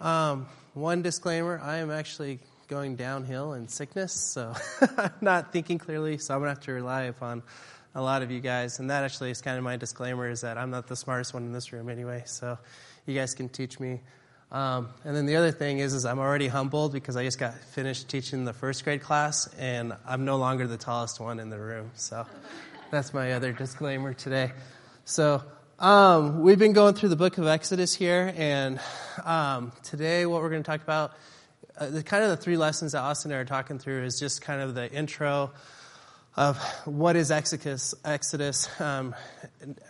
Um, one disclaimer I am actually going downhill in sickness, so I'm not thinking clearly, so I'm going to have to rely upon a lot of you guys. And that actually is kind of my disclaimer is that I'm not the smartest one in this room anyway, so you guys can teach me. Um, and then the other thing is, is I'm already humbled because I just got finished teaching the first grade class, and I'm no longer the tallest one in the room. So that's my other disclaimer today. So um, we've been going through the book of Exodus here, and um, today what we're going to talk about, uh, the kind of the three lessons that Austin and I are talking through is just kind of the intro of what is Exodus. Exodus. Um,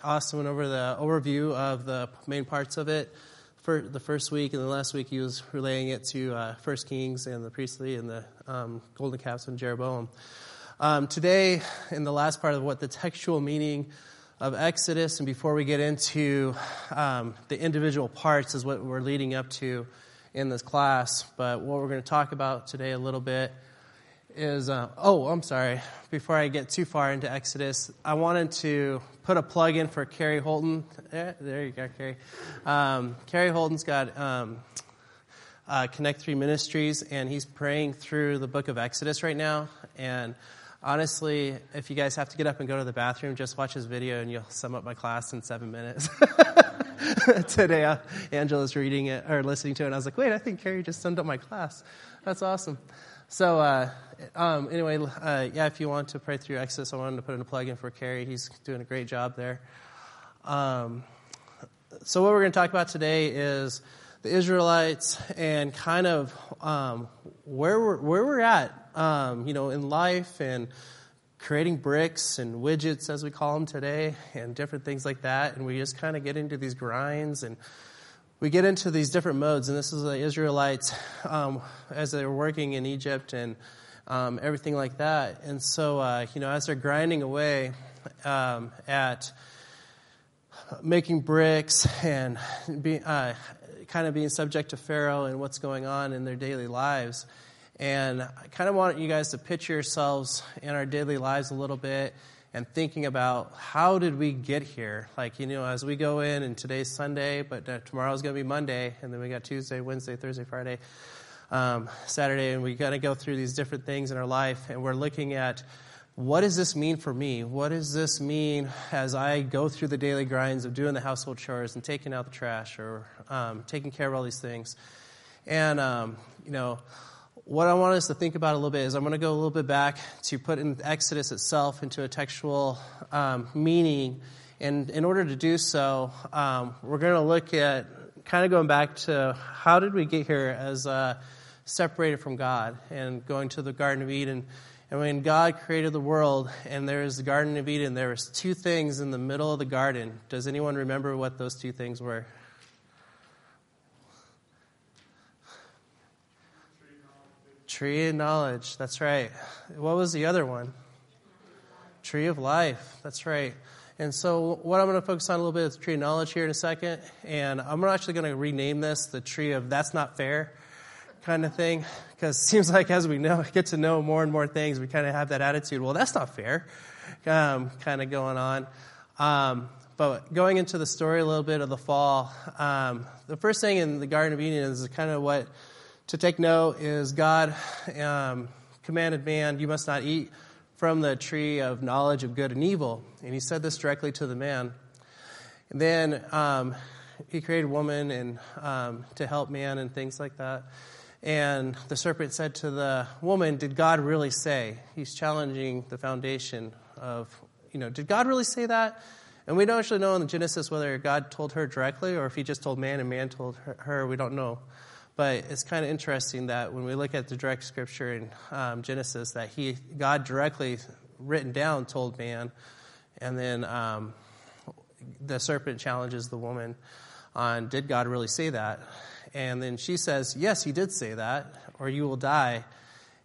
Austin went over the overview of the main parts of it for the first week, and the last week he was relaying it to uh, First Kings and the priestly and the um, golden calves and Jeroboam. Um, today, in the last part of what the textual meaning of Exodus, and before we get into um, the individual parts, is what we're leading up to in this class. But what we're going to talk about today a little bit is uh, oh, I'm sorry. Before I get too far into Exodus, I wanted to put a plug in for Carrie Holton. there you go, Carrie. Um, Carrie Holton's got um, uh, Connect Three Ministries, and he's praying through the book of Exodus right now. And honestly, if you guys have to get up and go to the bathroom, just watch his video, and you'll sum up my class in seven minutes. Today, uh, Angela's reading it or listening to it, and I was like, wait, I think Carrie just summed up my class. That's awesome. So, uh, um, anyway, uh, yeah, if you want to pray through Exodus, I wanted to put in a plug in for Carrie. He's doing a great job there. Um, so, what we're going to talk about today is the Israelites and kind of um, where we're where we're at, um, you know, in life and creating bricks and widgets, as we call them today, and different things like that. And we just kind of get into these grinds and we get into these different modes, and this is the Israelites um, as they're working in Egypt and um, everything like that. And so, uh, you know, as they're grinding away um, at making bricks and uh, kind of being subject to Pharaoh and what's going on in their daily lives. And I kind of want you guys to picture yourselves in our daily lives a little bit and thinking about how did we get here? Like, you know, as we go in, and today's Sunday, but tomorrow's going to be Monday, and then we got Tuesday, Wednesday, Thursday, Friday, um, Saturday, and we got to go through these different things in our life, and we're looking at what does this mean for me? What does this mean as I go through the daily grinds of doing the household chores and taking out the trash or um, taking care of all these things? And, um, you know, what I want us to think about a little bit is I'm going to go a little bit back to put in Exodus itself into a textual um, meaning. And in order to do so, um, we're going to look at kind of going back to how did we get here as uh, separated from God and going to the Garden of Eden. And when God created the world and there is the Garden of Eden, there was two things in the middle of the garden. Does anyone remember what those two things were? Tree of knowledge. That's right. What was the other one? Tree of life. That's right. And so, what I'm going to focus on a little bit is tree of knowledge here in a second. And I'm actually going to rename this the tree of that's not fair kind of thing. Because it seems like as we know, get to know more and more things, we kind of have that attitude, well, that's not fair, um, kind of going on. Um, but going into the story a little bit of the fall, um, the first thing in the Garden of Eden is kind of what to take note is God um, commanded man, You must not eat from the tree of knowledge of good and evil. And he said this directly to the man. And then um, he created woman and um, to help man and things like that. And the serpent said to the woman, Did God really say? He's challenging the foundation of, you know, did God really say that? And we don't actually know in the Genesis whether God told her directly or if he just told man and man told her. We don't know. But it's kind of interesting that when we look at the direct scripture in um, Genesis, that he God directly written down told man, and then um, the serpent challenges the woman on did God really say that? And then she says, yes, he did say that, or you will die.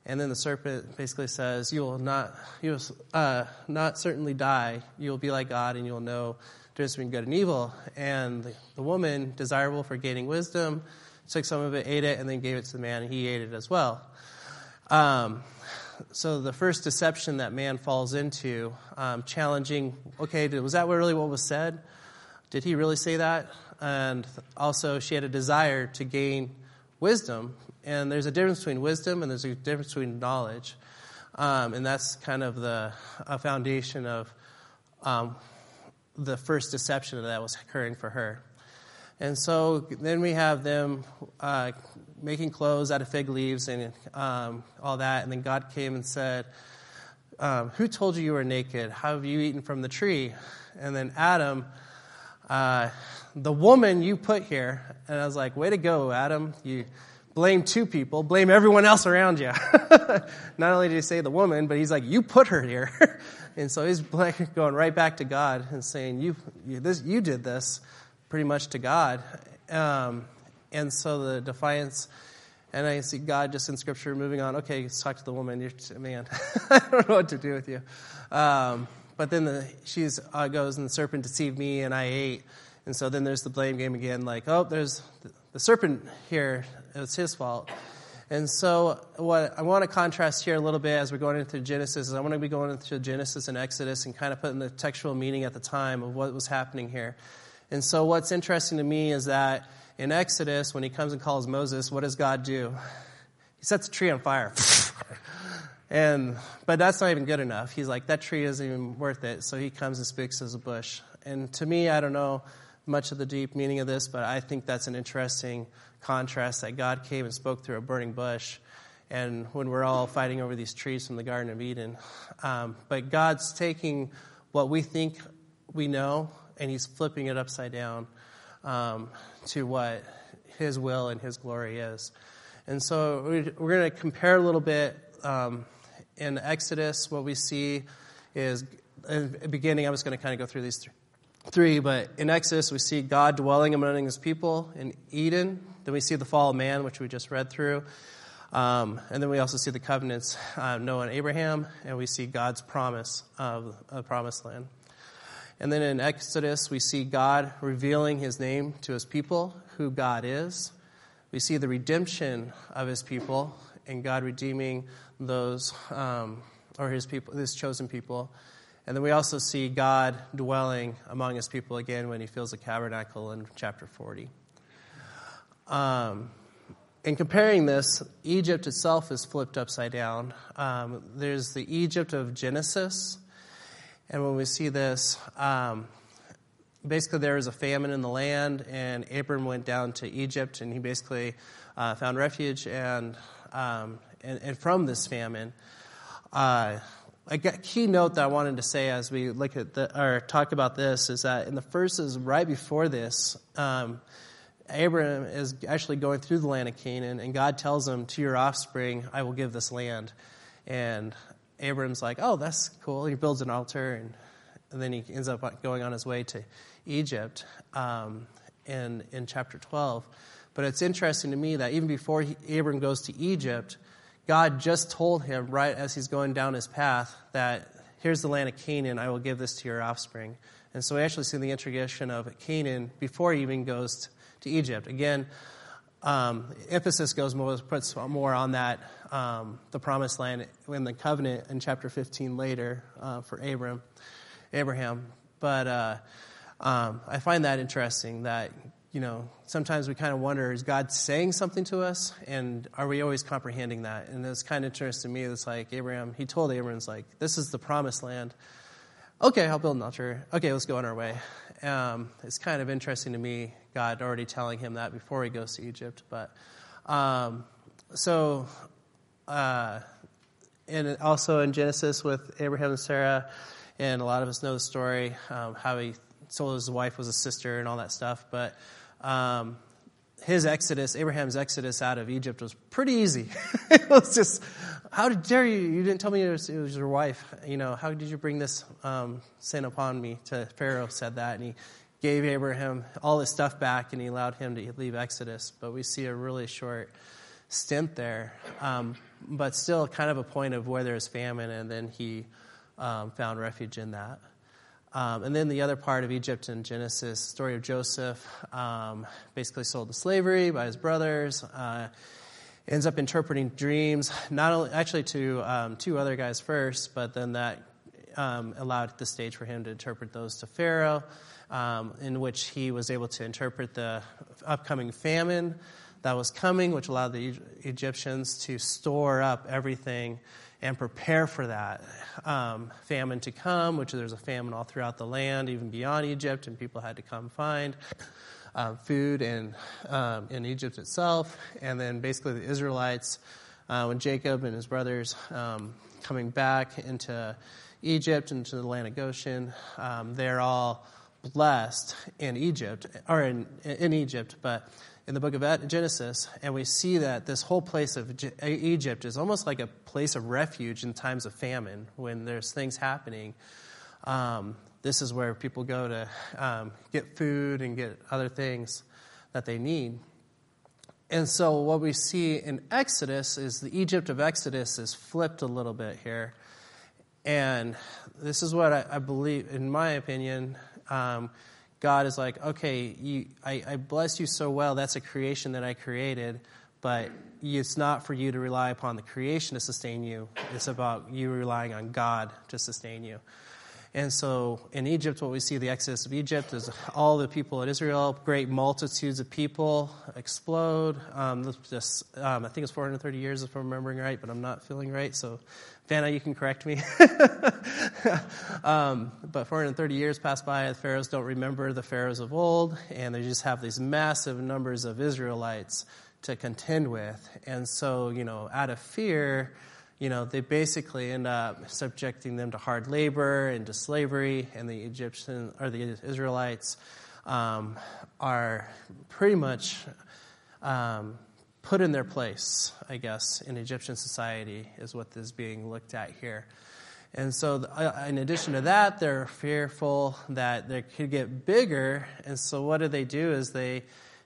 And then the serpent basically says, you will not, you will uh, not certainly die. You will be like God, and you will know difference between good and evil. And the, the woman, desirable for gaining wisdom, took some of it, ate it, and then gave it to the man, and he ate it as well. Um, so the first deception that man falls into, um, challenging, okay, was that really what was said? Did he really say that? And also, she had a desire to gain wisdom. And there's a difference between wisdom and there's a difference between knowledge. Um, and that's kind of the foundation of um, the first deception that was occurring for her. And so then we have them uh, making clothes out of fig leaves and um, all that. And then God came and said, um, Who told you you were naked? How have you eaten from the tree? And then Adam, uh, the woman you put here. And I was like, Way to go, Adam. You blame two people, blame everyone else around you. Not only did he say the woman, but he's like, You put her here. and so he's going right back to God and saying, You, you, this, you did this pretty much to God. Um, and so the defiance, and I see God just in Scripture moving on. Okay, let's talk to the woman. You're, a man, I don't know what to do with you. Um, but then the, she uh, goes, and the serpent deceived me, and I ate. And so then there's the blame game again, like, oh, there's the, the serpent here. It's his fault. And so, what I want to contrast here a little bit as we're going into Genesis is I want to be going into Genesis and Exodus and kind of putting the textual meaning at the time of what was happening here. And so, what's interesting to me is that in Exodus, when he comes and calls Moses, what does God do? He sets a tree on fire. and but that's not even good enough. He's like, that tree isn't even worth it. So he comes and speaks as a bush. And to me, I don't know much of the deep meaning of this, but I think that's an interesting contrast that God came and spoke through a burning bush. And when we're all fighting over these trees from the Garden of Eden. Um, but God's taking what we think we know and he's flipping it upside down um, to what his will and his glory is. And so we're going to compare a little bit. Um, in Exodus, what we see is, beginning, I was going to kind of go through these three, three, but in Exodus, we see God dwelling among his people in Eden. Then we see the fall of man, which we just read through. Um, and then we also see the covenants, uh, Noah and Abraham, and we see God's promise of a promised land. And then in Exodus, we see God revealing his name to his people, who God is. We see the redemption of his people and God redeeming those, um, or his people, his chosen people. And then we also see God dwelling among his people again when he fills the tabernacle in chapter 40. Um, in comparing this, Egypt itself is flipped upside down. Um, there's the Egypt of Genesis, and when we see this, um, basically there was a famine in the land, and Abram went down to Egypt, and he basically uh, found refuge. And, um, and, and, from this famine, uh, a key note that I wanted to say as we look at the, or talk about this is that in the verses right before this, um, Abraham is actually going through the land of Canaan, and God tells him, "To your offspring, I will give this land." And Abram's like, oh, that's cool. He builds an altar, and, and then he ends up going on his way to Egypt um, in, in chapter 12. But it's interesting to me that even before he, Abram goes to Egypt, God just told him, right as he's going down his path, that here's the land of Canaan, I will give this to your offspring. And so we actually see the introduction of Canaan before he even goes to Egypt. Again, um, emphasis goes more, puts more on that, um, the promised land in the covenant in chapter 15 later uh, for Abram, Abraham. But uh, um, I find that interesting that, you know, sometimes we kind of wonder, is God saying something to us? And are we always comprehending that? And it's kind of interesting to me. It's like Abraham, he told Abraham, like, this is the promised land. Okay, I'll build an altar. Okay, let's go on our way. Um, it's kind of interesting to me, God already telling him that before he goes to Egypt. But um, so, uh, and also in Genesis with Abraham and Sarah, and a lot of us know the story um, how he told his wife was a sister and all that stuff. But um, his exodus, Abraham's exodus out of Egypt, was pretty easy. it was just, how dare you? You didn't tell me it was, it was your wife. You know, how did you bring this um, sin upon me? To Pharaoh said that, and he gave Abraham all his stuff back, and he allowed him to leave Exodus. But we see a really short stint there, um, but still kind of a point of where there's famine, and then he um, found refuge in that. Um, and then the other part of Egypt in Genesis, story of Joseph, um, basically sold to slavery by his brothers, uh, ends up interpreting dreams, not only actually to um, two other guys first, but then that um, allowed the stage for him to interpret those to Pharaoh, um, in which he was able to interpret the upcoming famine that was coming, which allowed the Egyptians to store up everything and prepare for that um, famine to come, which there's a famine all throughout the land, even beyond Egypt, and people had to come find uh, food in, um, in Egypt itself. And then basically the Israelites, uh, when Jacob and his brothers um, coming back into Egypt, into the land of Goshen, um, they're all blessed in Egypt, or in, in Egypt, but in the book of Genesis, and we see that this whole place of Egypt is almost like a place of refuge in times of famine when there's things happening. Um, this is where people go to um, get food and get other things that they need. And so, what we see in Exodus is the Egypt of Exodus is flipped a little bit here. And this is what I, I believe, in my opinion, um, God is like, okay, you, I, I bless you so well. That's a creation that I created, but it's not for you to rely upon the creation to sustain you. It's about you relying on God to sustain you. And so in Egypt, what we see the exodus of Egypt is all the people in Israel, great multitudes of people explode. Um, um, I think it's 430 years if I'm remembering right, but I'm not feeling right. So, Vanna, you can correct me. um, but 430 years pass by, the pharaohs don't remember the pharaohs of old, and they just have these massive numbers of Israelites to contend with. And so, you know, out of fear, you know, they basically end up subjecting them to hard labor and to slavery, and the Egyptian or the Israelites um, are pretty much um, put in their place, I guess, in Egyptian society, is what is being looked at here. And so, uh, in addition to that, they're fearful that they could get bigger. And so, what do they do? Is they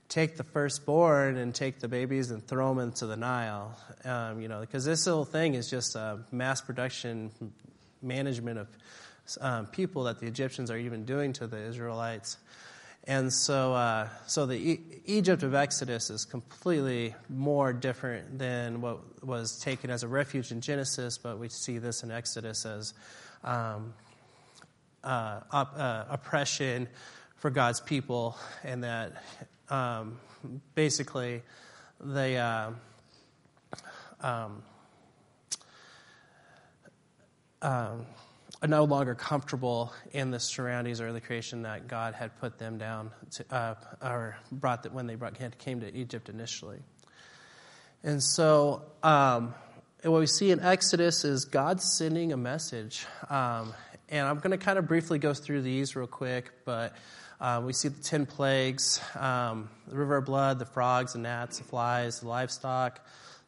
take the firstborn and take the babies and throw them into the Nile. Um, you know, because this whole thing is just a mass production management of um, people that the Egyptians are even doing to the Israelites. And so, uh, so the e- Egypt of Exodus is completely more different than what was taken as a refuge in Genesis, but we see this in Exodus as um, uh, op- uh, oppression for God's people, and that um, basically they uh, um, um, no longer comfortable in the surroundings or the creation that God had put them down to, uh, or brought that when they brought, came to Egypt initially. And so, um, what we see in Exodus is God sending a message. Um, and I'm going to kind of briefly go through these real quick, but uh, we see the 10 plagues um, the river of blood, the frogs, the gnats, the flies, the livestock,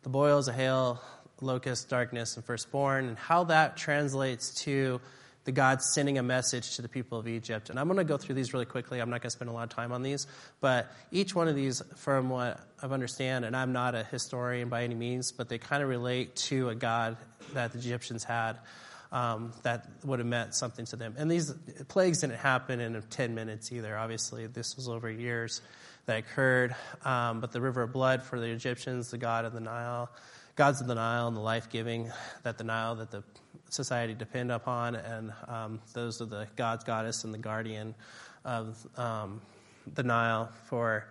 the boils, the hail, locust, darkness, and firstborn, and how that translates to the God sending a message to the people of Egypt. And I'm going to go through these really quickly. I'm not going to spend a lot of time on these, but each one of these, from what I understand, and I'm not a historian by any means, but they kind of relate to a God that the Egyptians had um, that would have meant something to them. And these plagues didn't happen in 10 minutes either. Obviously, this was over years that occurred. Um, but the river of blood for the Egyptians, the god of the Nile, gods of the Nile, and the life giving that the Nile, that the society depend upon, and um, those are the gods, goddess, and the guardian of um, the Nile for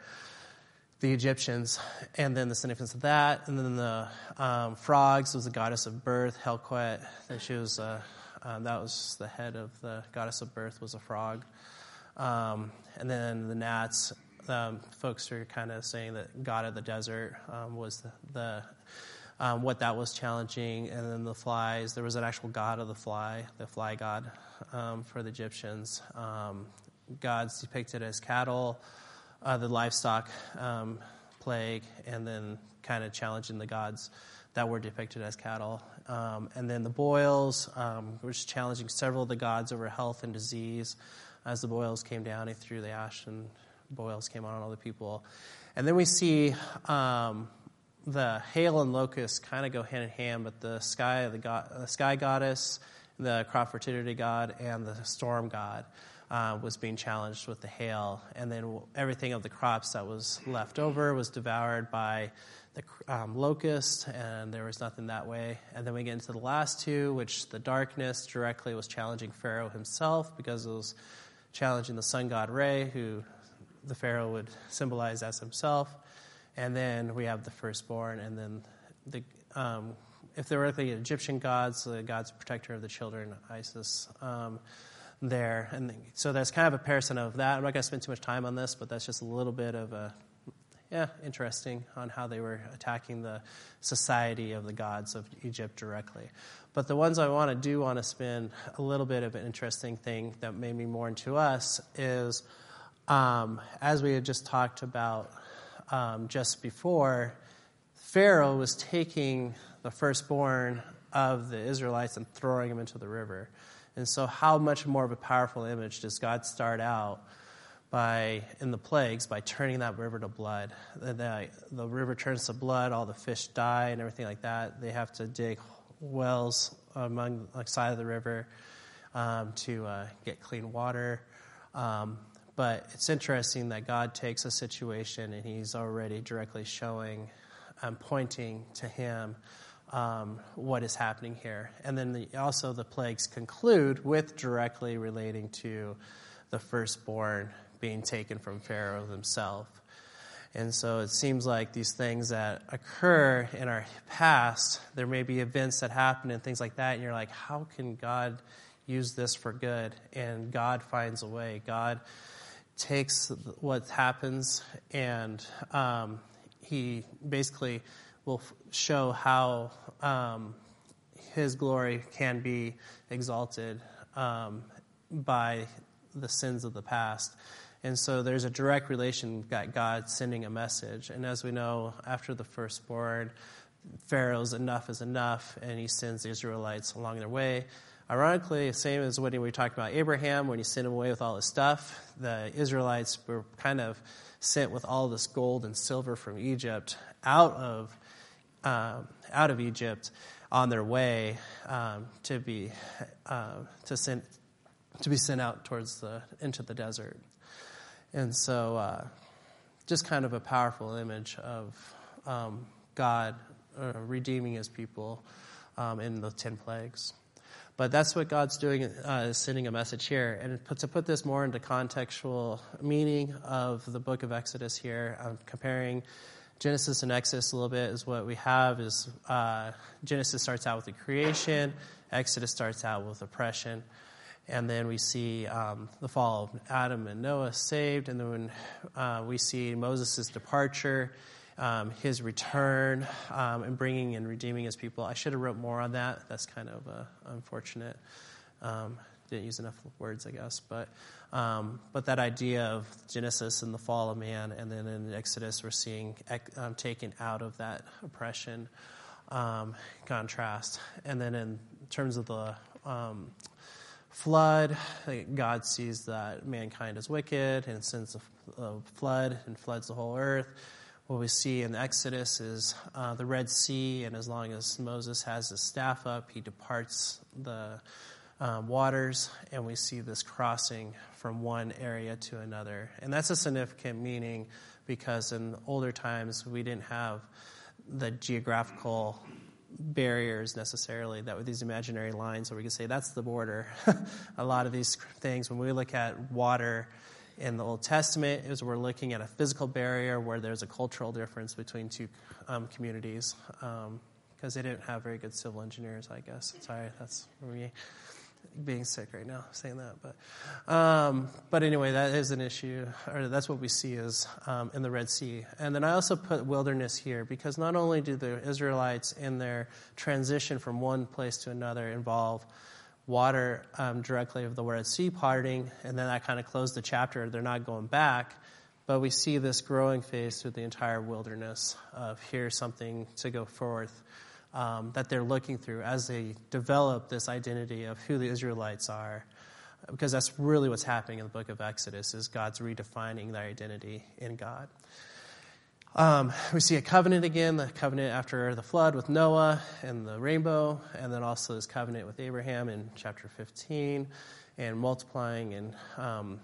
the Egyptians, and then the significance of that, and then the um, frogs was the goddess of birth, Heqet. That she was, uh, um, that was the head of the goddess of birth was a frog, um, and then the gnats. Um, folks are kind of saying that god of the desert um, was the, the um, what that was challenging, and then the flies. There was an actual god of the fly, the fly god for the Egyptians. gods depicted as cattle uh, the livestock um, plague, and then kind of challenging the gods that were depicted as cattle. Um, and then the boils, um, which challenging several of the gods over health and disease. As the boils came down, he threw the ash, and boils came on all the people. And then we see um, the hail and locusts kind of go hand in hand, but the sky, the, the sky goddess, the crop fertility god, and the storm god uh, was being challenged with the hail, and then everything of the crops that was left over was devoured by the um, locust, and there was nothing that way. And then we get into the last two, which the darkness directly was challenging Pharaoh himself because it was challenging the sun god Re, who the Pharaoh would symbolize as himself. And then we have the firstborn, and then the um, if they were the Egyptian gods, the God's protector of the children, Isis. Um, there, and so that's kind of a comparison of that. I'm not going to spend too much time on this, but that's just a little bit of a yeah, interesting on how they were attacking the society of the gods of Egypt directly. But the ones I want to do want to spend a little bit of an interesting thing that made me more into us is, um, as we had just talked about um, just before, Pharaoh was taking the firstborn of the Israelites and throwing them into the river. And so, how much more of a powerful image does God start out by in the plagues by turning that river to blood? The, the river turns to blood, all the fish die, and everything like that. They have to dig wells among like side of the river um, to uh, get clean water. Um, but it's interesting that God takes a situation and He's already directly showing and pointing to Him um, what is happening here. And then the, also the plagues conclude with directly relating to the firstborn being taken from Pharaoh himself. And so it seems like these things that occur in our past, there may be events that happen and things like that, and you're like, how can God use this for good? And God finds a way. God takes what happens and um, he basically will show how um, his glory can be exalted um, by the sins of the past. And so there's a direct relation that God sending a message. And as we know, after the firstborn, Pharaoh's enough is enough, and he sends the Israelites along their way. Ironically, same as when we talked about Abraham, when he sent him away with all his stuff, the Israelites were kind of sent with all this gold and silver from Egypt out of um, out of Egypt on their way um, to be uh, to send to be sent out towards the into the desert, and so uh, just kind of a powerful image of um, God uh, redeeming His people um, in the ten plagues. But that's what God's doing, uh, is sending a message here. And to put this more into contextual meaning of the book of Exodus here, I'm comparing Genesis and Exodus a little bit is what we have is uh, Genesis starts out with the creation, Exodus starts out with oppression, and then we see um, the fall of Adam and Noah saved, and then uh, we see Moses' departure, um, his return, um, and bringing and redeeming his people. I should have wrote more on that. That's kind of uh, unfortunate. Um, didn't use enough words, I guess, but um, but that idea of Genesis and the fall of man, and then in Exodus, we're seeing um, taken out of that oppression um, contrast. And then in terms of the flood, God sees that mankind is wicked and sends a, a, flood and floods the whole earth. What we see in Exodus is uh, the Red Sea, and as long as Moses has his staff up, he departs the um, waters, and we see this crossing from one area to another. And that's a significant meaning because in older times we didn't have the geographical barriers necessarily that with these imaginary lines where we can say that's the border. a lot of these things, when we look at water in the Old Testament, is we're looking at a physical barrier where there's a cultural difference between two um, communities because um, they didn't have very good civil engineers, I guess. Sorry, that's me being sick right now saying that, but um, but anyway, that is an issue, or that's what we see is um, in the Red Sea. And then I also put wilderness here because not only do the Israelites in their transition from one place to another involve water um, directly of the Red Sea parting, and then that kind of closed the chapter. They're not going back. But we see this growing phase through the entire wilderness of here's something to go forth um, that they're looking through as they develop this identity of who the Israelites are. Because that's really what's happening in the book of Exodus is God's redefining their identity in God. Um, we see a covenant again, the covenant after the flood with Noah and the rainbow, and then also this covenant with Abraham in chapter 15, and multiplying and um,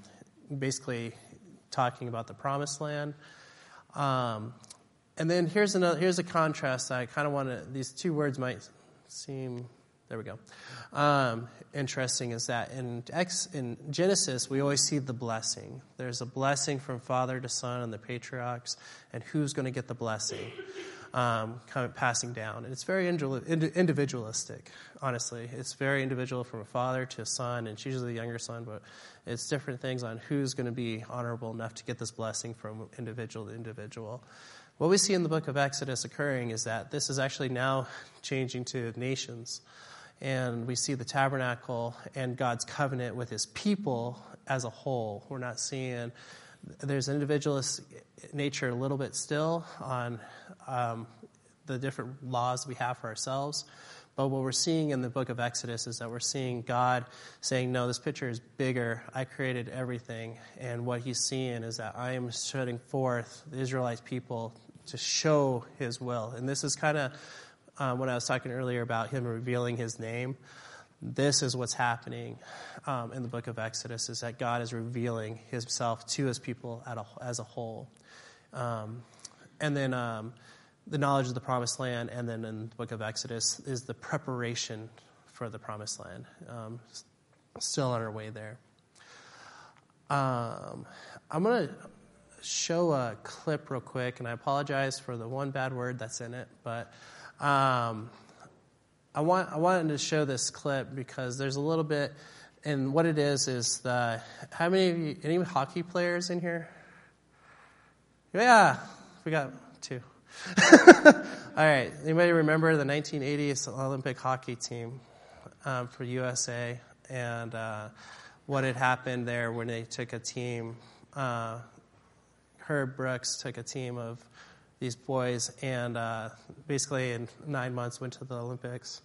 basically talking about the promised land. Um, and then here's another here's a contrast. I kind of want to. These two words might seem There we go. Um, interesting is that in, in Genesis, we always see the blessing. There's a blessing from father to son and the patriarchs, and who's going to get the blessing um, kind of passing down. And it's very individualistic, honestly. It's very individual from a father to a son, and it's usually the younger son, but it's different things on who's going to be honorable enough to get this blessing from individual to individual. What we see in the book of Exodus occurring is that this is actually now changing to nations. And we see the tabernacle and God's covenant with his people as a whole. We're not seeing, there's an individualist nature a little bit still on um, the different laws we have for ourselves. But what we're seeing in the book of Exodus is that we're seeing God saying, No, this picture is bigger. I created everything. And what he's seeing is that I am shutting forth the Israelite people to show his will. And this is kind of uh, when I was talking earlier about him revealing his name. This is what's happening um, in the book of Exodus is that God is revealing himself to his people a, as a whole. Um, and then um, the knowledge of the promised land, and then in the book of Exodus is the preparation for the promised land. Um, still on our way there. Um, I'm going to show a clip real quick, and I apologize for the one bad word that's in it, but um, I want I wanted to show this clip because there's a little bit, and what it is is the how many of you any hockey players in here? Yeah, we got two. All right, anybody remember the 1980s Olympic hockey team um, for USA and uh, what had happened there when they took a team? Uh, Herb Brooks took a team of these boys and uh, basically in nine months went to the Olympics.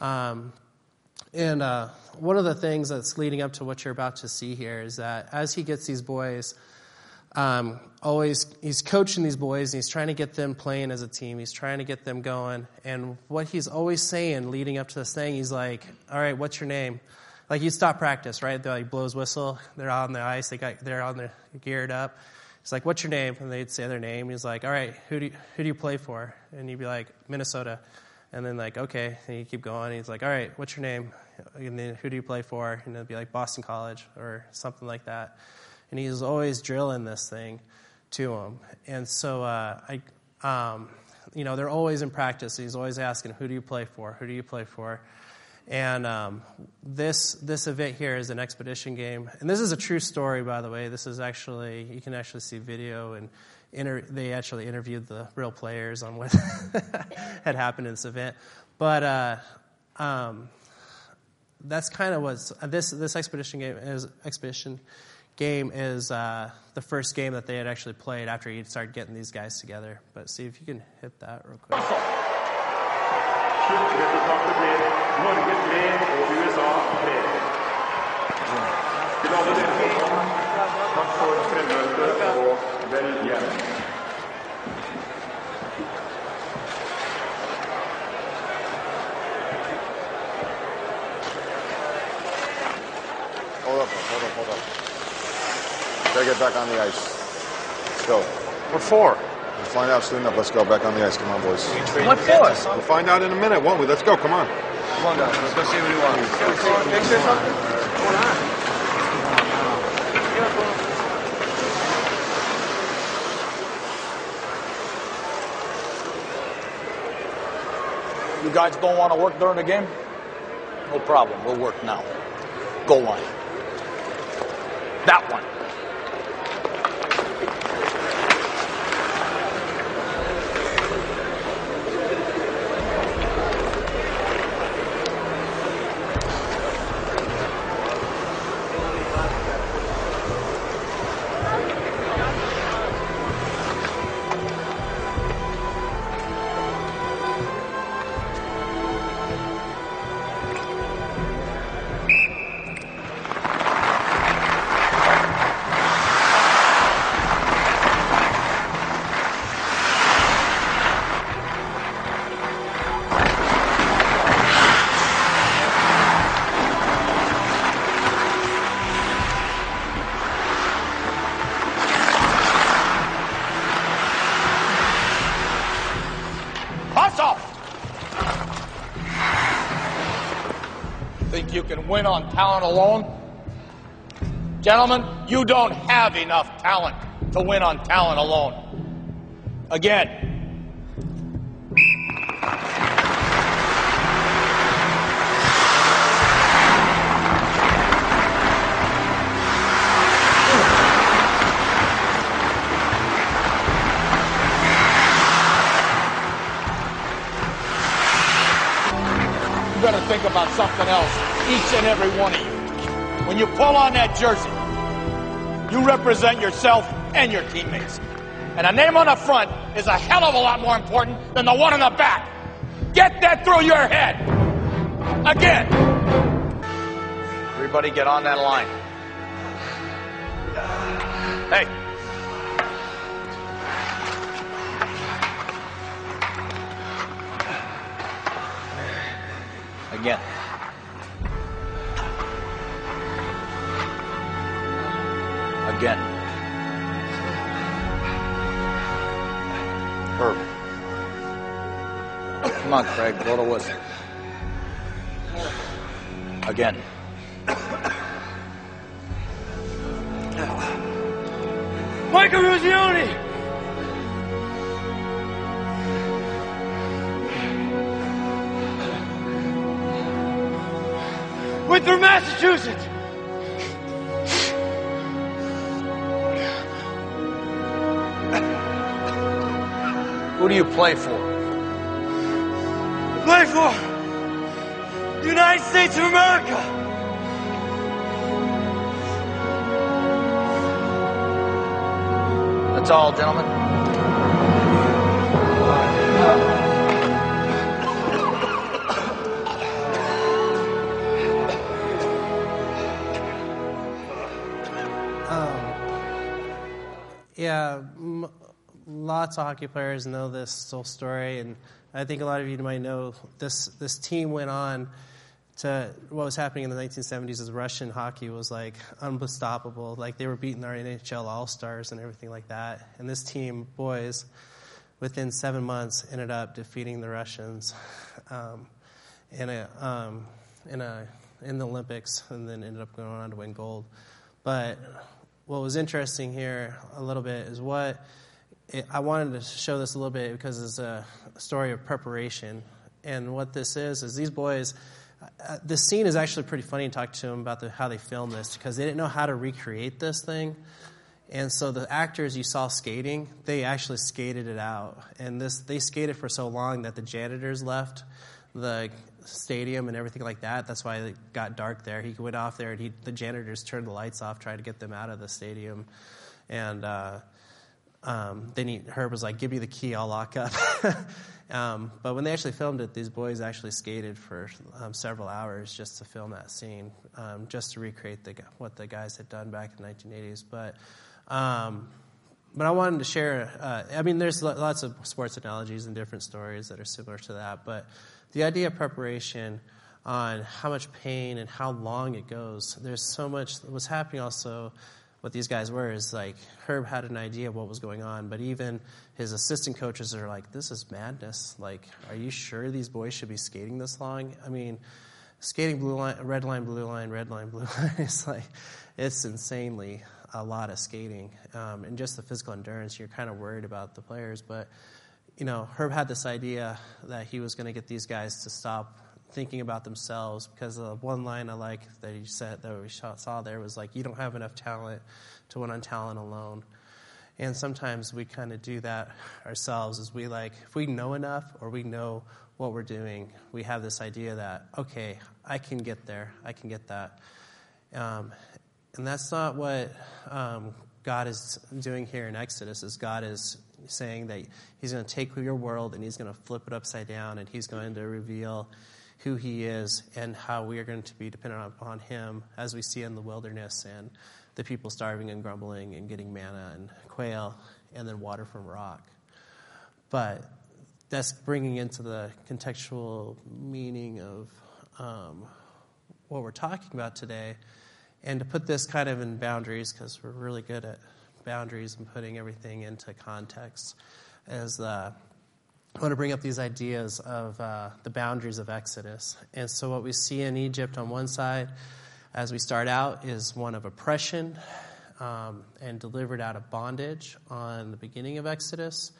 Um, and uh, one of the things that's leading up to what you're about to see here is that as he gets these boys, um, always he's coaching these boys and he's trying to get them playing as a team. He's trying to get them going. And what he's always saying leading up to this thing, he's like, "All right, what's your name?" Like you stop practice, right? They're like blows whistle. They're on the ice. They got they're on the geared up. He's like, "What's your name?" And they'd say their name. He's like, "All right, who do you, who do you play for?" And you'd be like, "Minnesota." And then like, "Okay." And you keep going. He's like, "All right, what's your name?" And then who do you play for? And it'd be like Boston College or something like that. And he's always drilling this thing to them. And so uh, I, um, you know, they're always in practice. He's always asking, "Who do you play for? Who do you play for?" And um, this this event here is an expedition game, and this is a true story, by the way. This is actually you can actually see video, and inter- they actually interviewed the real players on what had happened in this event. But uh, um, that's kind of what this this expedition game is. Expedition game is uh, the first game that they had actually played after he started getting these guys together. But see if you can hit that real quick. Sluttresultatet blir Norge 3 og USA 3. Til alle dere som kom, takk for fremmøtet og vel hjem. Hold up, hold up, hold up. Gotta get back on the ice. Let's go. What for? We'll find out soon enough. Let's go back on the ice. Come on, boys. What for? We'll find out in a minute, won't we? Let's go. Come on. Come on, guys. Let's go see what he wants. Picture something? What's going on? You guys don't want to work during the game? No problem. We'll work now. Goal line. Win on talent alone? Gentlemen, you don't have enough talent to win on talent alone. Again. You better think about something else, each and every one of you. When you pull on that jersey, you represent yourself and your teammates. And a name on the front is a hell of a lot more important than the one on the back. Get that through your head. Again. Everybody get on that line. Hey. Again. Again. Herb. Come on, Craig, blow the whistle. Again. Mike Eruzione! Winthrop, Massachusetts! Who do you play for? Play for the United States of America! That's all, gentlemen. Um, yeah, m- lots of hockey players know this whole story, and I think a lot of you might know this. This team went on to what was happening in the 1970s as Russian hockey was like unstoppable. Like they were beating our NHL All Stars and everything like that. And this team, boys, within seven months, ended up defeating the Russians um, in a um, in a in the Olympics, and then ended up going on to win gold. But what was interesting here a little bit is what it, I wanted to show this a little bit because it's a story of preparation. And what this is is these boys. Uh, the scene is actually pretty funny to talk to them about the, how they filmed this because they didn't know how to recreate this thing. And so the actors you saw skating, they actually skated it out. And this they skated for so long that the janitors left the stadium and everything like that. That's why it got dark there. He went off there and he, the janitors turned the lights off, tried to get them out of the stadium. And uh, um, then he, Herb was like, "Give me the key, I'll lock up." um, but when they actually filmed it, these boys actually skated for um, several hours just to film that scene, um, just to recreate the, what the guys had done back in the 1980s. But um, but I wanted to share. Uh, I mean, there's lots of sports analogies and different stories that are similar to that, but the idea of preparation on how much pain and how long it goes. There's so much. What's happening also what these guys were is like Herb had an idea of what was going on, but even his assistant coaches are like, "This is madness. Like, are you sure these boys should be skating this long? I mean, skating blue line, red line, blue line, red line, blue line. It's like it's insanely a lot of skating, um, and just the physical endurance. You're kind of worried about the players, but you know, Herb had this idea that he was going to get these guys to stop thinking about themselves because the one line I like that he said that we saw there was like, "You don't have enough talent to win on talent alone." And sometimes we kind of do that ourselves. Is we like if we know enough or we know what we're doing, we have this idea that okay, I can get there, I can get that, um, and that's not what um, God is doing here in Exodus. Is God is saying that He's going to take your world and He's going to flip it upside down and He's going to reveal who he is and how we are going to be dependent upon him as we see in the wilderness and the people starving and grumbling and getting manna and quail and then water from rock. But that's bringing into the contextual meaning of um, what we're talking about today. And to put this kind of in boundaries, because we're really good at boundaries and putting everything into context, is the I want to bring up these ideas of uh, the boundaries of Exodus. And so, what we see in Egypt on one side, as we start out, is one of oppression um, and delivered out of bondage on the beginning of Exodus.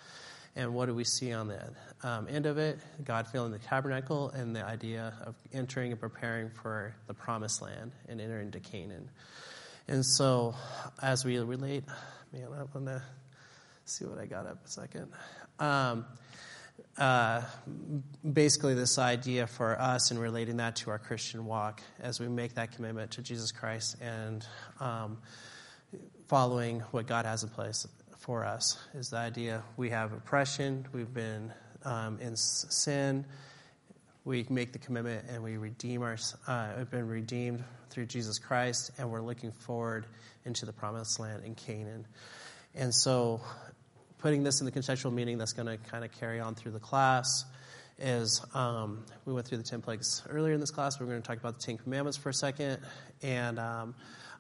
And what do we see on the um, end of it? God filling the tabernacle and the idea of entering and preparing for the promised land and entering into Canaan. And so, as we relate, man, I'm going to see what I got up a second. Um, uh, basically this idea for us and relating that to our Christian walk as we make that commitment to Jesus Christ and um, following what God has in place for us is the idea we have oppression, we've been um, in sin, we make the commitment and we redeem our, uh, have been redeemed through Jesus Christ, and we're looking forward into the promised land in Canaan. And so putting this in the contextual meaning that's going to kind of carry on through the class is um, we went through the 10 plagues earlier in this class. We're going to talk about the Ten Commandments for a second. And um,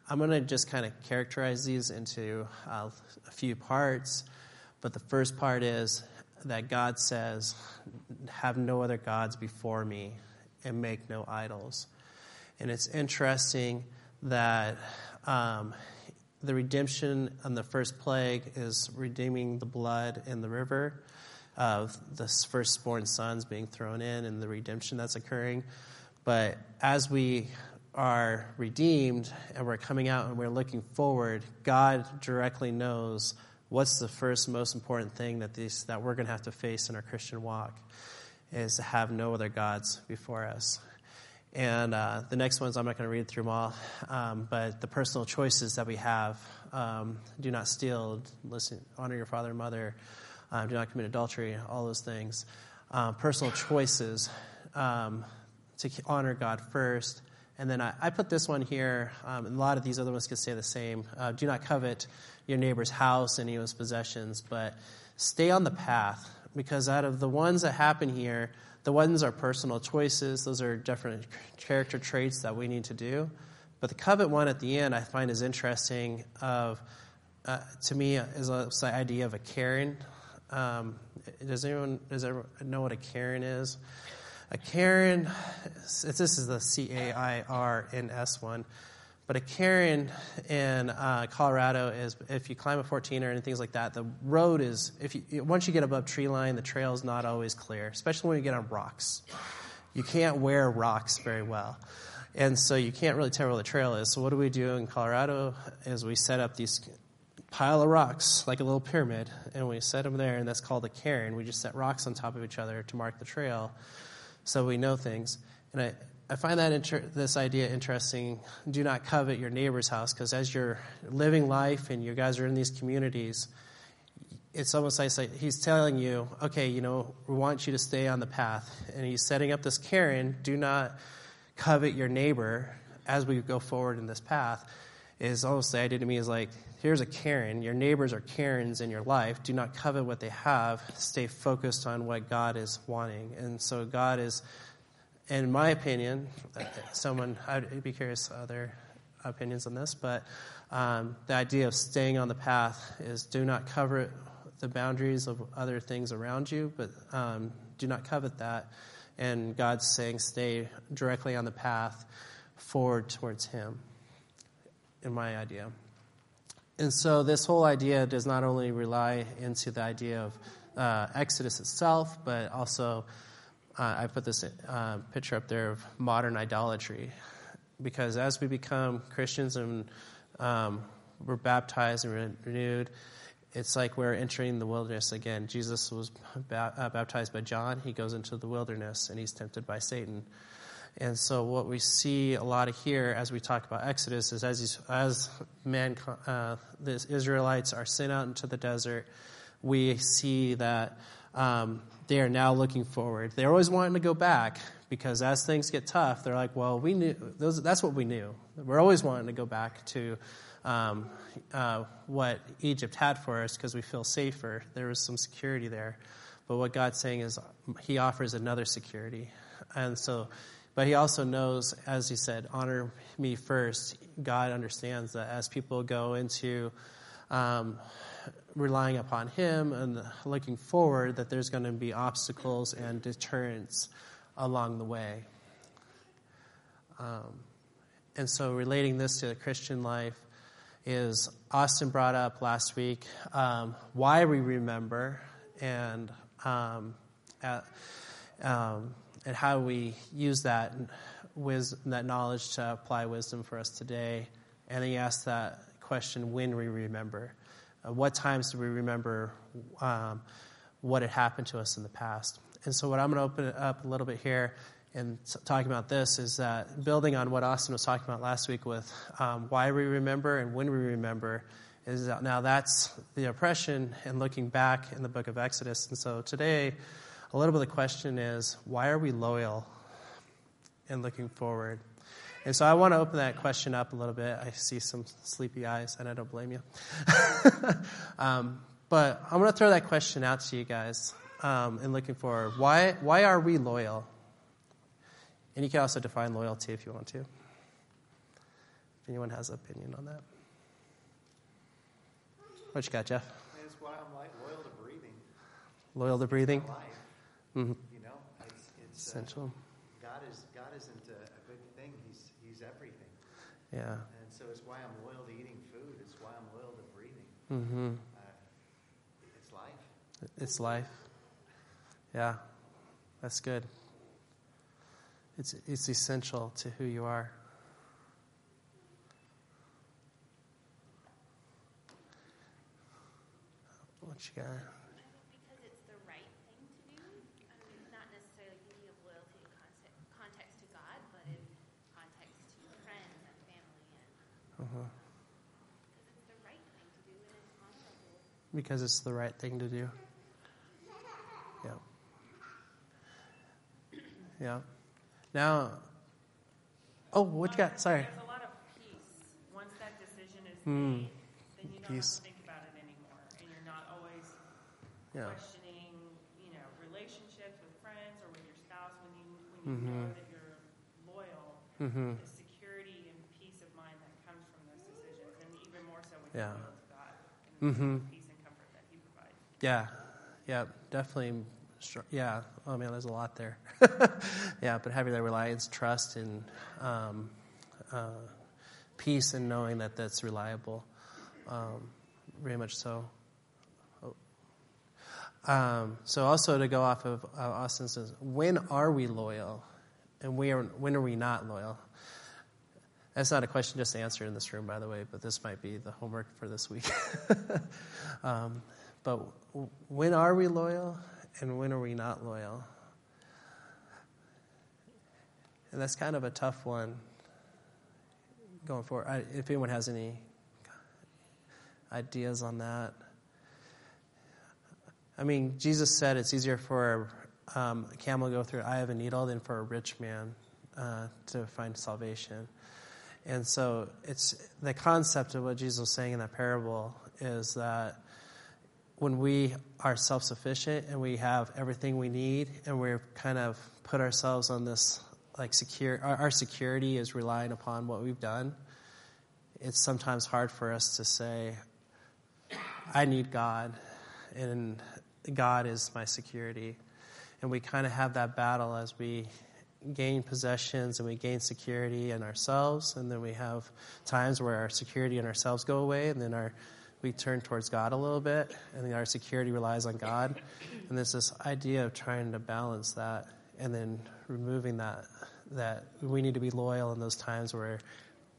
I'm going to just kind of characterize these into uh, a few parts. But the first part is that God says, Have no other gods before me and make no idols. And it's interesting that um, the redemption on the first plague is redeeming the blood in the river of the firstborn sons being thrown in and the redemption that's occurring. But as we are redeemed and we're coming out and we're looking forward, God directly knows what's the first most important thing that these that we're going to have to face in our Christian walk is to have no other gods before us. And uh, the next ones, I'm not going to read through them all, um, but the personal choices that we have um, do not steal, listen, honor your father and mother, um, do not commit adultery, all those things. Uh, personal choices um, to honor God first. And then I, I put this one here, um, and a lot of these other ones could say the same. Uh, do not covet your neighbor's house, of his possessions, but stay on the path, because out of the ones that happen here, the ones are personal choices, those are different character traits that we need to do. But the covet one at the end I find is interesting. Of uh, to me is a, the idea of a cairn. Um, does anyone does everyone know what a cairn is? A cairn, this is the C A I R N S one. But a cairn in uh, Colorado is if you climb a 14 or anything like that, the road is if you, once you get above tree line, the trail is not always clear, especially when you get on rocks. You can't wear rocks very well, and so you can't really tell where the trail is. So what do we do in Colorado? Is we set up these pile of rocks like a little pyramid, and we set them there, and that's called a cairn. We just set rocks on top of each other to mark the trail, so we know things. And I, I find that inter- this idea interesting. Do not covet your neighbor's house because as you're living life and you guys are in these communities, it's almost like he's telling you, okay, you know, we want you to stay on the path. And he's setting up this cairn. Do not covet your neighbor as we go forward in this path. Is almost the idea to me is like, here's a cairn. Your neighbors are cairns in your life. Do not covet what they have. Stay focused on what God is wanting. And so God is in my opinion, someone, I'd be curious other opinions on this, but um, the idea of staying on the path is do not cover the boundaries of other things around you, but um, do not covet that. And God's saying stay directly on the path forward towards Him, in my idea. And so this whole idea does not only rely into the idea of uh, Exodus itself, but also uh, I put this uh, picture up there of modern idolatry. Because as we become Christians and um, we're baptized and renewed, it's like we're entering the wilderness again. Jesus was ba- uh, baptized by John. He goes into the wilderness and he's tempted by Satan. And so, what we see a lot of here as we talk about Exodus is as, as man, uh, the Israelites are sent out into the desert, we see that um, they are now looking forward. They're always wanting to go back because as things get tough, they're like, well, we knew those, that's what we knew. We're always wanting to go back to um, uh, what Egypt had for us because we feel safer. There was some security there. But what God's saying is He offers another security. And so, but He also knows, as He said, honor me first. God understands that as people go into um, relying upon Him and looking forward, that there's going to be obstacles and deterrence along the way. Um, and so, relating this to the Christian life is Austin brought up last week um, why we remember and um, at, um, and how we use that wisdom, that knowledge to apply wisdom for us today. And he asked that question: When we remember, what times do we remember um, what had happened to us in the past? And so, what I'm going to open it up a little bit here and talking about this is that building on what Austin was talking about last week with um, why we remember and when we remember is that now that's the oppression and looking back in the book of Exodus. And so today, a little bit of the question is why are we loyal and looking forward? And so I want to open that question up a little bit. I see some sleepy eyes, and I don't blame you. um, but I'm going to throw that question out to you guys um, and looking forward. Why, why are we loyal? And you can also define loyalty if you want to. If anyone has an opinion on that. What you got, Jeff? That's why I'm like loyal to breathing. Loyal to breathing? Life. Mm-hmm. You know, it's, it's essential. Uh, God is God isn't a good thing. He's He's everything. Yeah. And so it's why I'm loyal to eating food. It's why I'm loyal to breathing. Mm-hmm. Uh, it's life. It's life. Yeah, that's good. It's, it's essential to who you are. What you got? Because it's the right thing to do. I mean, not necessarily thinking of loyalty in context, context to God, but in context to friends and family. And Uh-huh. because it's the right thing to do and it's honorable. Because it's the right thing to do. Yeah. Yeah. Now, oh, what you got? Sorry. There's a lot of peace. Once that decision is made, then you don't Peace. have to think about it anymore. And you're not always Yeah. questioning, you know, relationships with friends or with your spouse when you when you Mhm. know that you're loyal. Mm-hmm. The security and peace of mind that comes from those decisions, and even more so when Yeah. you're loyal to God and Mhm. the peace and comfort that He provides. Yeah, yeah, definitely. Yeah, oh man, there's a lot there. yeah, but having that reliance, trust, and um, uh, peace, and knowing that that's reliable, um, very much so. Um, so also to go off of uh, Austin says, when are we loyal, and we are, when are we not loyal? That's not a question just to answer in this room, by the way, but this might be the homework for this week. um, but when are we loyal and when are we not loyal? And that's kind of a tough one going forward. I, if anyone has any ideas on that. I mean, Jesus said it's easier for um, a camel to go through the eye of a needle than for a rich man uh, to find salvation. And so it's the concept of what Jesus was saying in that parable is that when we are self sufficient and we have everything we need and we're kind of put ourselves on this like secure our, our security is relying upon what we've done, it's sometimes hard for us to say, I need God and God is my security. And we kind of have that battle as we gain possessions and we gain security in ourselves, and then we have times where our security in ourselves go away, and then our we turn towards God a little bit, and our security relies on God. And there's this idea of trying to balance that, and then removing that that we need to be loyal in those times where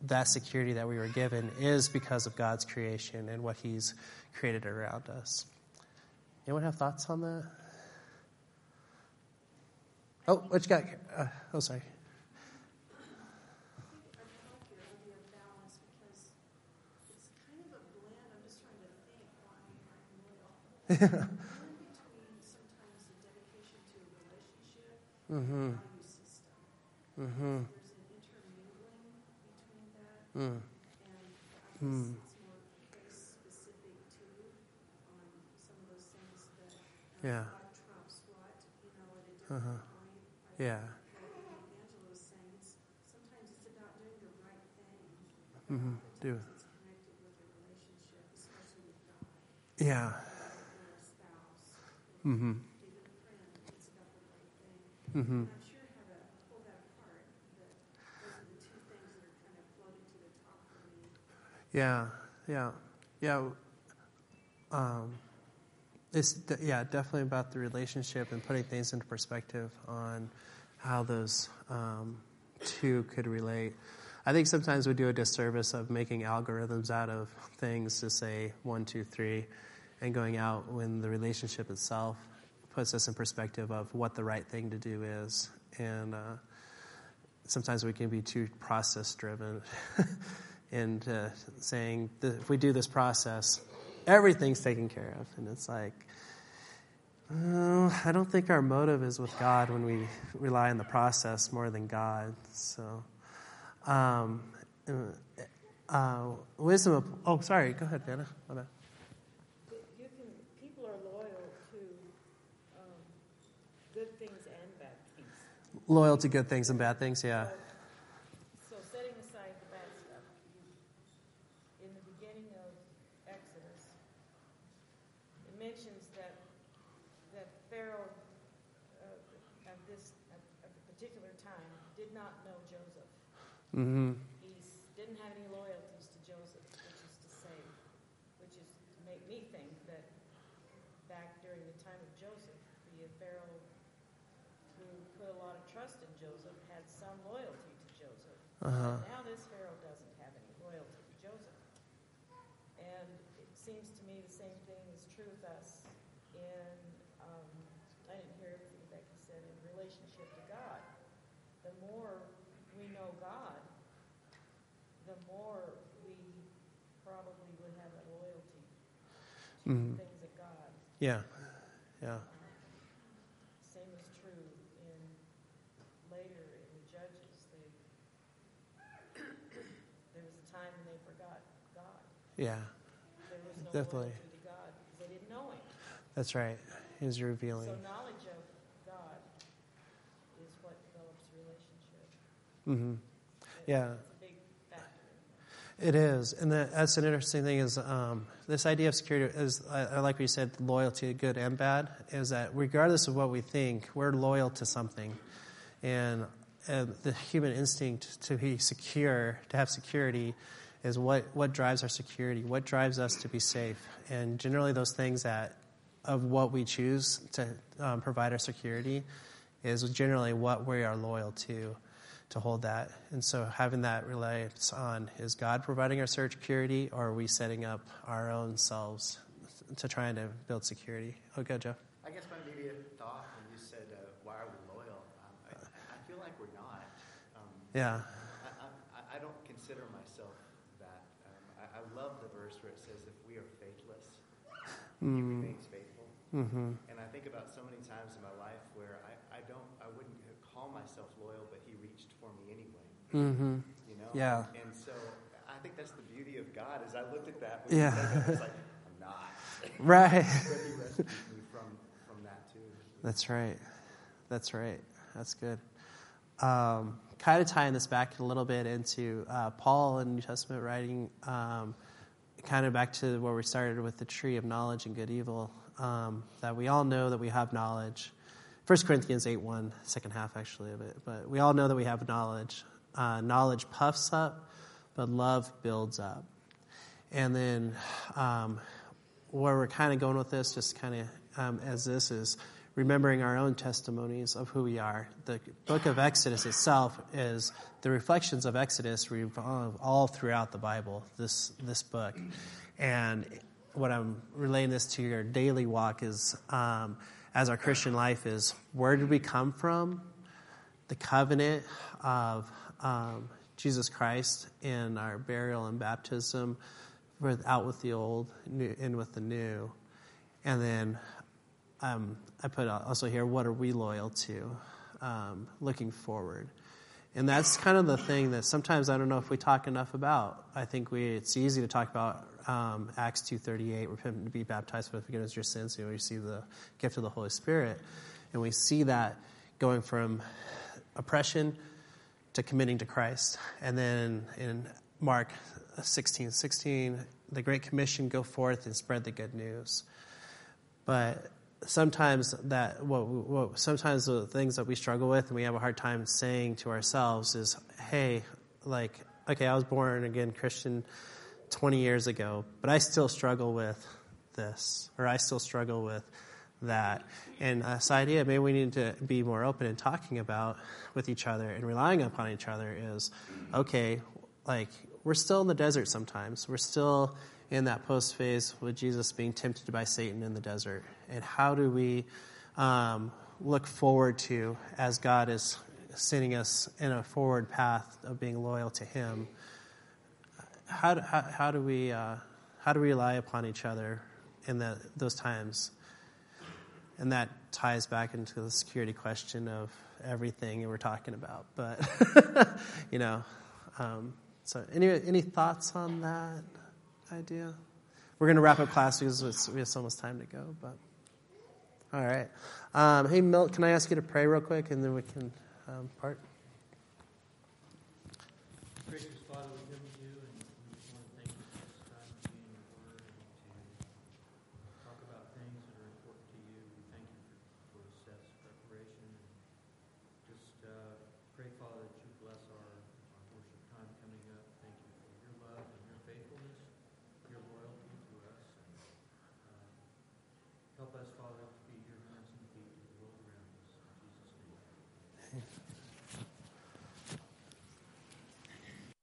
that security that we were given is because of God's creation and what He's created around us. Anyone have thoughts on that? Oh, what you got? Uh, oh, sorry. Sometimes it's about doing the right thing. Mm-hmm. Do. It's Mm-hmm. Me. Yeah, yeah, yeah. Um, it's de- yeah, definitely about the relationship and putting things into perspective on how those um, two could relate. I think sometimes we do a disservice of making algorithms out of things to say one, two, three, and going out when the relationship itself puts us in perspective of what the right thing to do is. And uh, sometimes we can be too process driven and uh, saying if we do this process, everything's taken care of. And it's like, oh, I don't think our motive is with God when we rely on the process more than God. So, um, uh, wisdom of, oh, sorry, go ahead, Anna. My bad. You can, people are loyal to um, good things and bad things. Loyal to good things and bad things, yeah. So setting aside the bad stuff, in the beginning of Exodus, it mentions that that Pharaoh uh, at this at, at a particular time did not know Joseph. Mm-hmm. He didn't have any loyalties to Joseph, which is to say, which is to make me think that back during the time of Joseph, the Pharaoh who put a lot of trust in Joseph had some loyalty to Joseph. Uh-huh. Now this Pharaoh doesn't have any loyalty to Joseph. And it seems to me the same thing is true with us in, um, I didn't hear everything Becky said, in relationship to God. The more we know God, the more we probably would have a loyalty to Mhm. things of God. Yeah. Same is true in later in the Judges. They, there was a time when they forgot God. Yeah, There was no Definitely. loyalty to God because they didn't know Him. that's right. He's revealing. So knowledge of God is what develops relationship. Mm-hmm. Yeah. It's big factor. It is, and the, that's an interesting thing. Is um, this idea of security? Is I, I like what you said, loyalty, good and bad. Is that regardless of what we think, we're loyal to something, and, and the human instinct to be secure, to have security, is what what drives our security. What drives us to be safe, and generally those things that of what we choose to um, provide our security is generally what we are loyal to to hold that. And so having that reliance on is God providing our security or are we setting up our own selves to trying to build security? Oh, good, Jeff. I guess my immediate thought when you said, uh, why are we loyal? Um, I, I feel like we're not. Um, Yeah. I, I, I don't consider myself that. Um, I, I love the verse where it says, if we are faithless, he remains faithful. Mm-hmm. And I think about so many times in my life where I, I don't, I wouldn't call myself loyal, but he reached for me anyway. Mm-hmm. You know? Yeah. And so I think that's the beauty of God. As I looked at that, Yeah. you that, it's like, I'm not. Right. but he rescued me from, from that too. That's right. That's right. That's good. Um, kind of tying this back a little bit into uh, Paul in New Testament writing, um, kind of back to where we started with the tree of knowledge and good evil, um, that we all know that we have knowledge. 1 Corinthians 8 1, second half actually of it. But we all know that we have knowledge. Uh, knowledge puffs up, but love builds up. And then um, where we're kind of going with this, just kind of um, as this is remembering our own testimonies of who we are. The book of Exodus itself is the reflections of Exodus revolve all throughout the Bible. This this book, and what I'm relating this to your daily walk is um, as our Christian life is where did we come from? The covenant of um, Jesus Christ in our burial and baptism, with, out with the old, new, in with the new, and then um, I put also here, what are we loyal to? Um, looking forward. And that's kind of the thing that sometimes I don't know if we talk enough about. I think we it's easy to talk about um, Acts 2.38, repent and be baptized for the forgiveness of your sins. You know, we see the gift of the Holy Spirit. And we see that going from oppression to committing to Christ. And then in Mark 16, 16, the Great Commission go forth and spread the good news. But sometimes that what, what sometimes the things that we struggle with and we have a hard time saying to ourselves is, hey, like, okay, I was born again Christian 20 years ago, but I still struggle with this, or I still struggle with that. And this idea, maybe we need to be more open in talking about with each other and relying upon each other is, okay, like we're still in the desert sometimes. We're still in that post phase with Jesus being tempted by Satan in the desert. And how do we um, look forward to as God is sending us in a forward path of being loyal to Him? How, how, how do we uh, how do we rely upon each other in the, those times? And that ties back into the security question of everything we're talking about. But you know, um, so any any thoughts on that? Idea. We're going to wrap up class because we have so much time to go. But all right, um, hey Milt, can I ask you to pray real quick, and then we can um, part.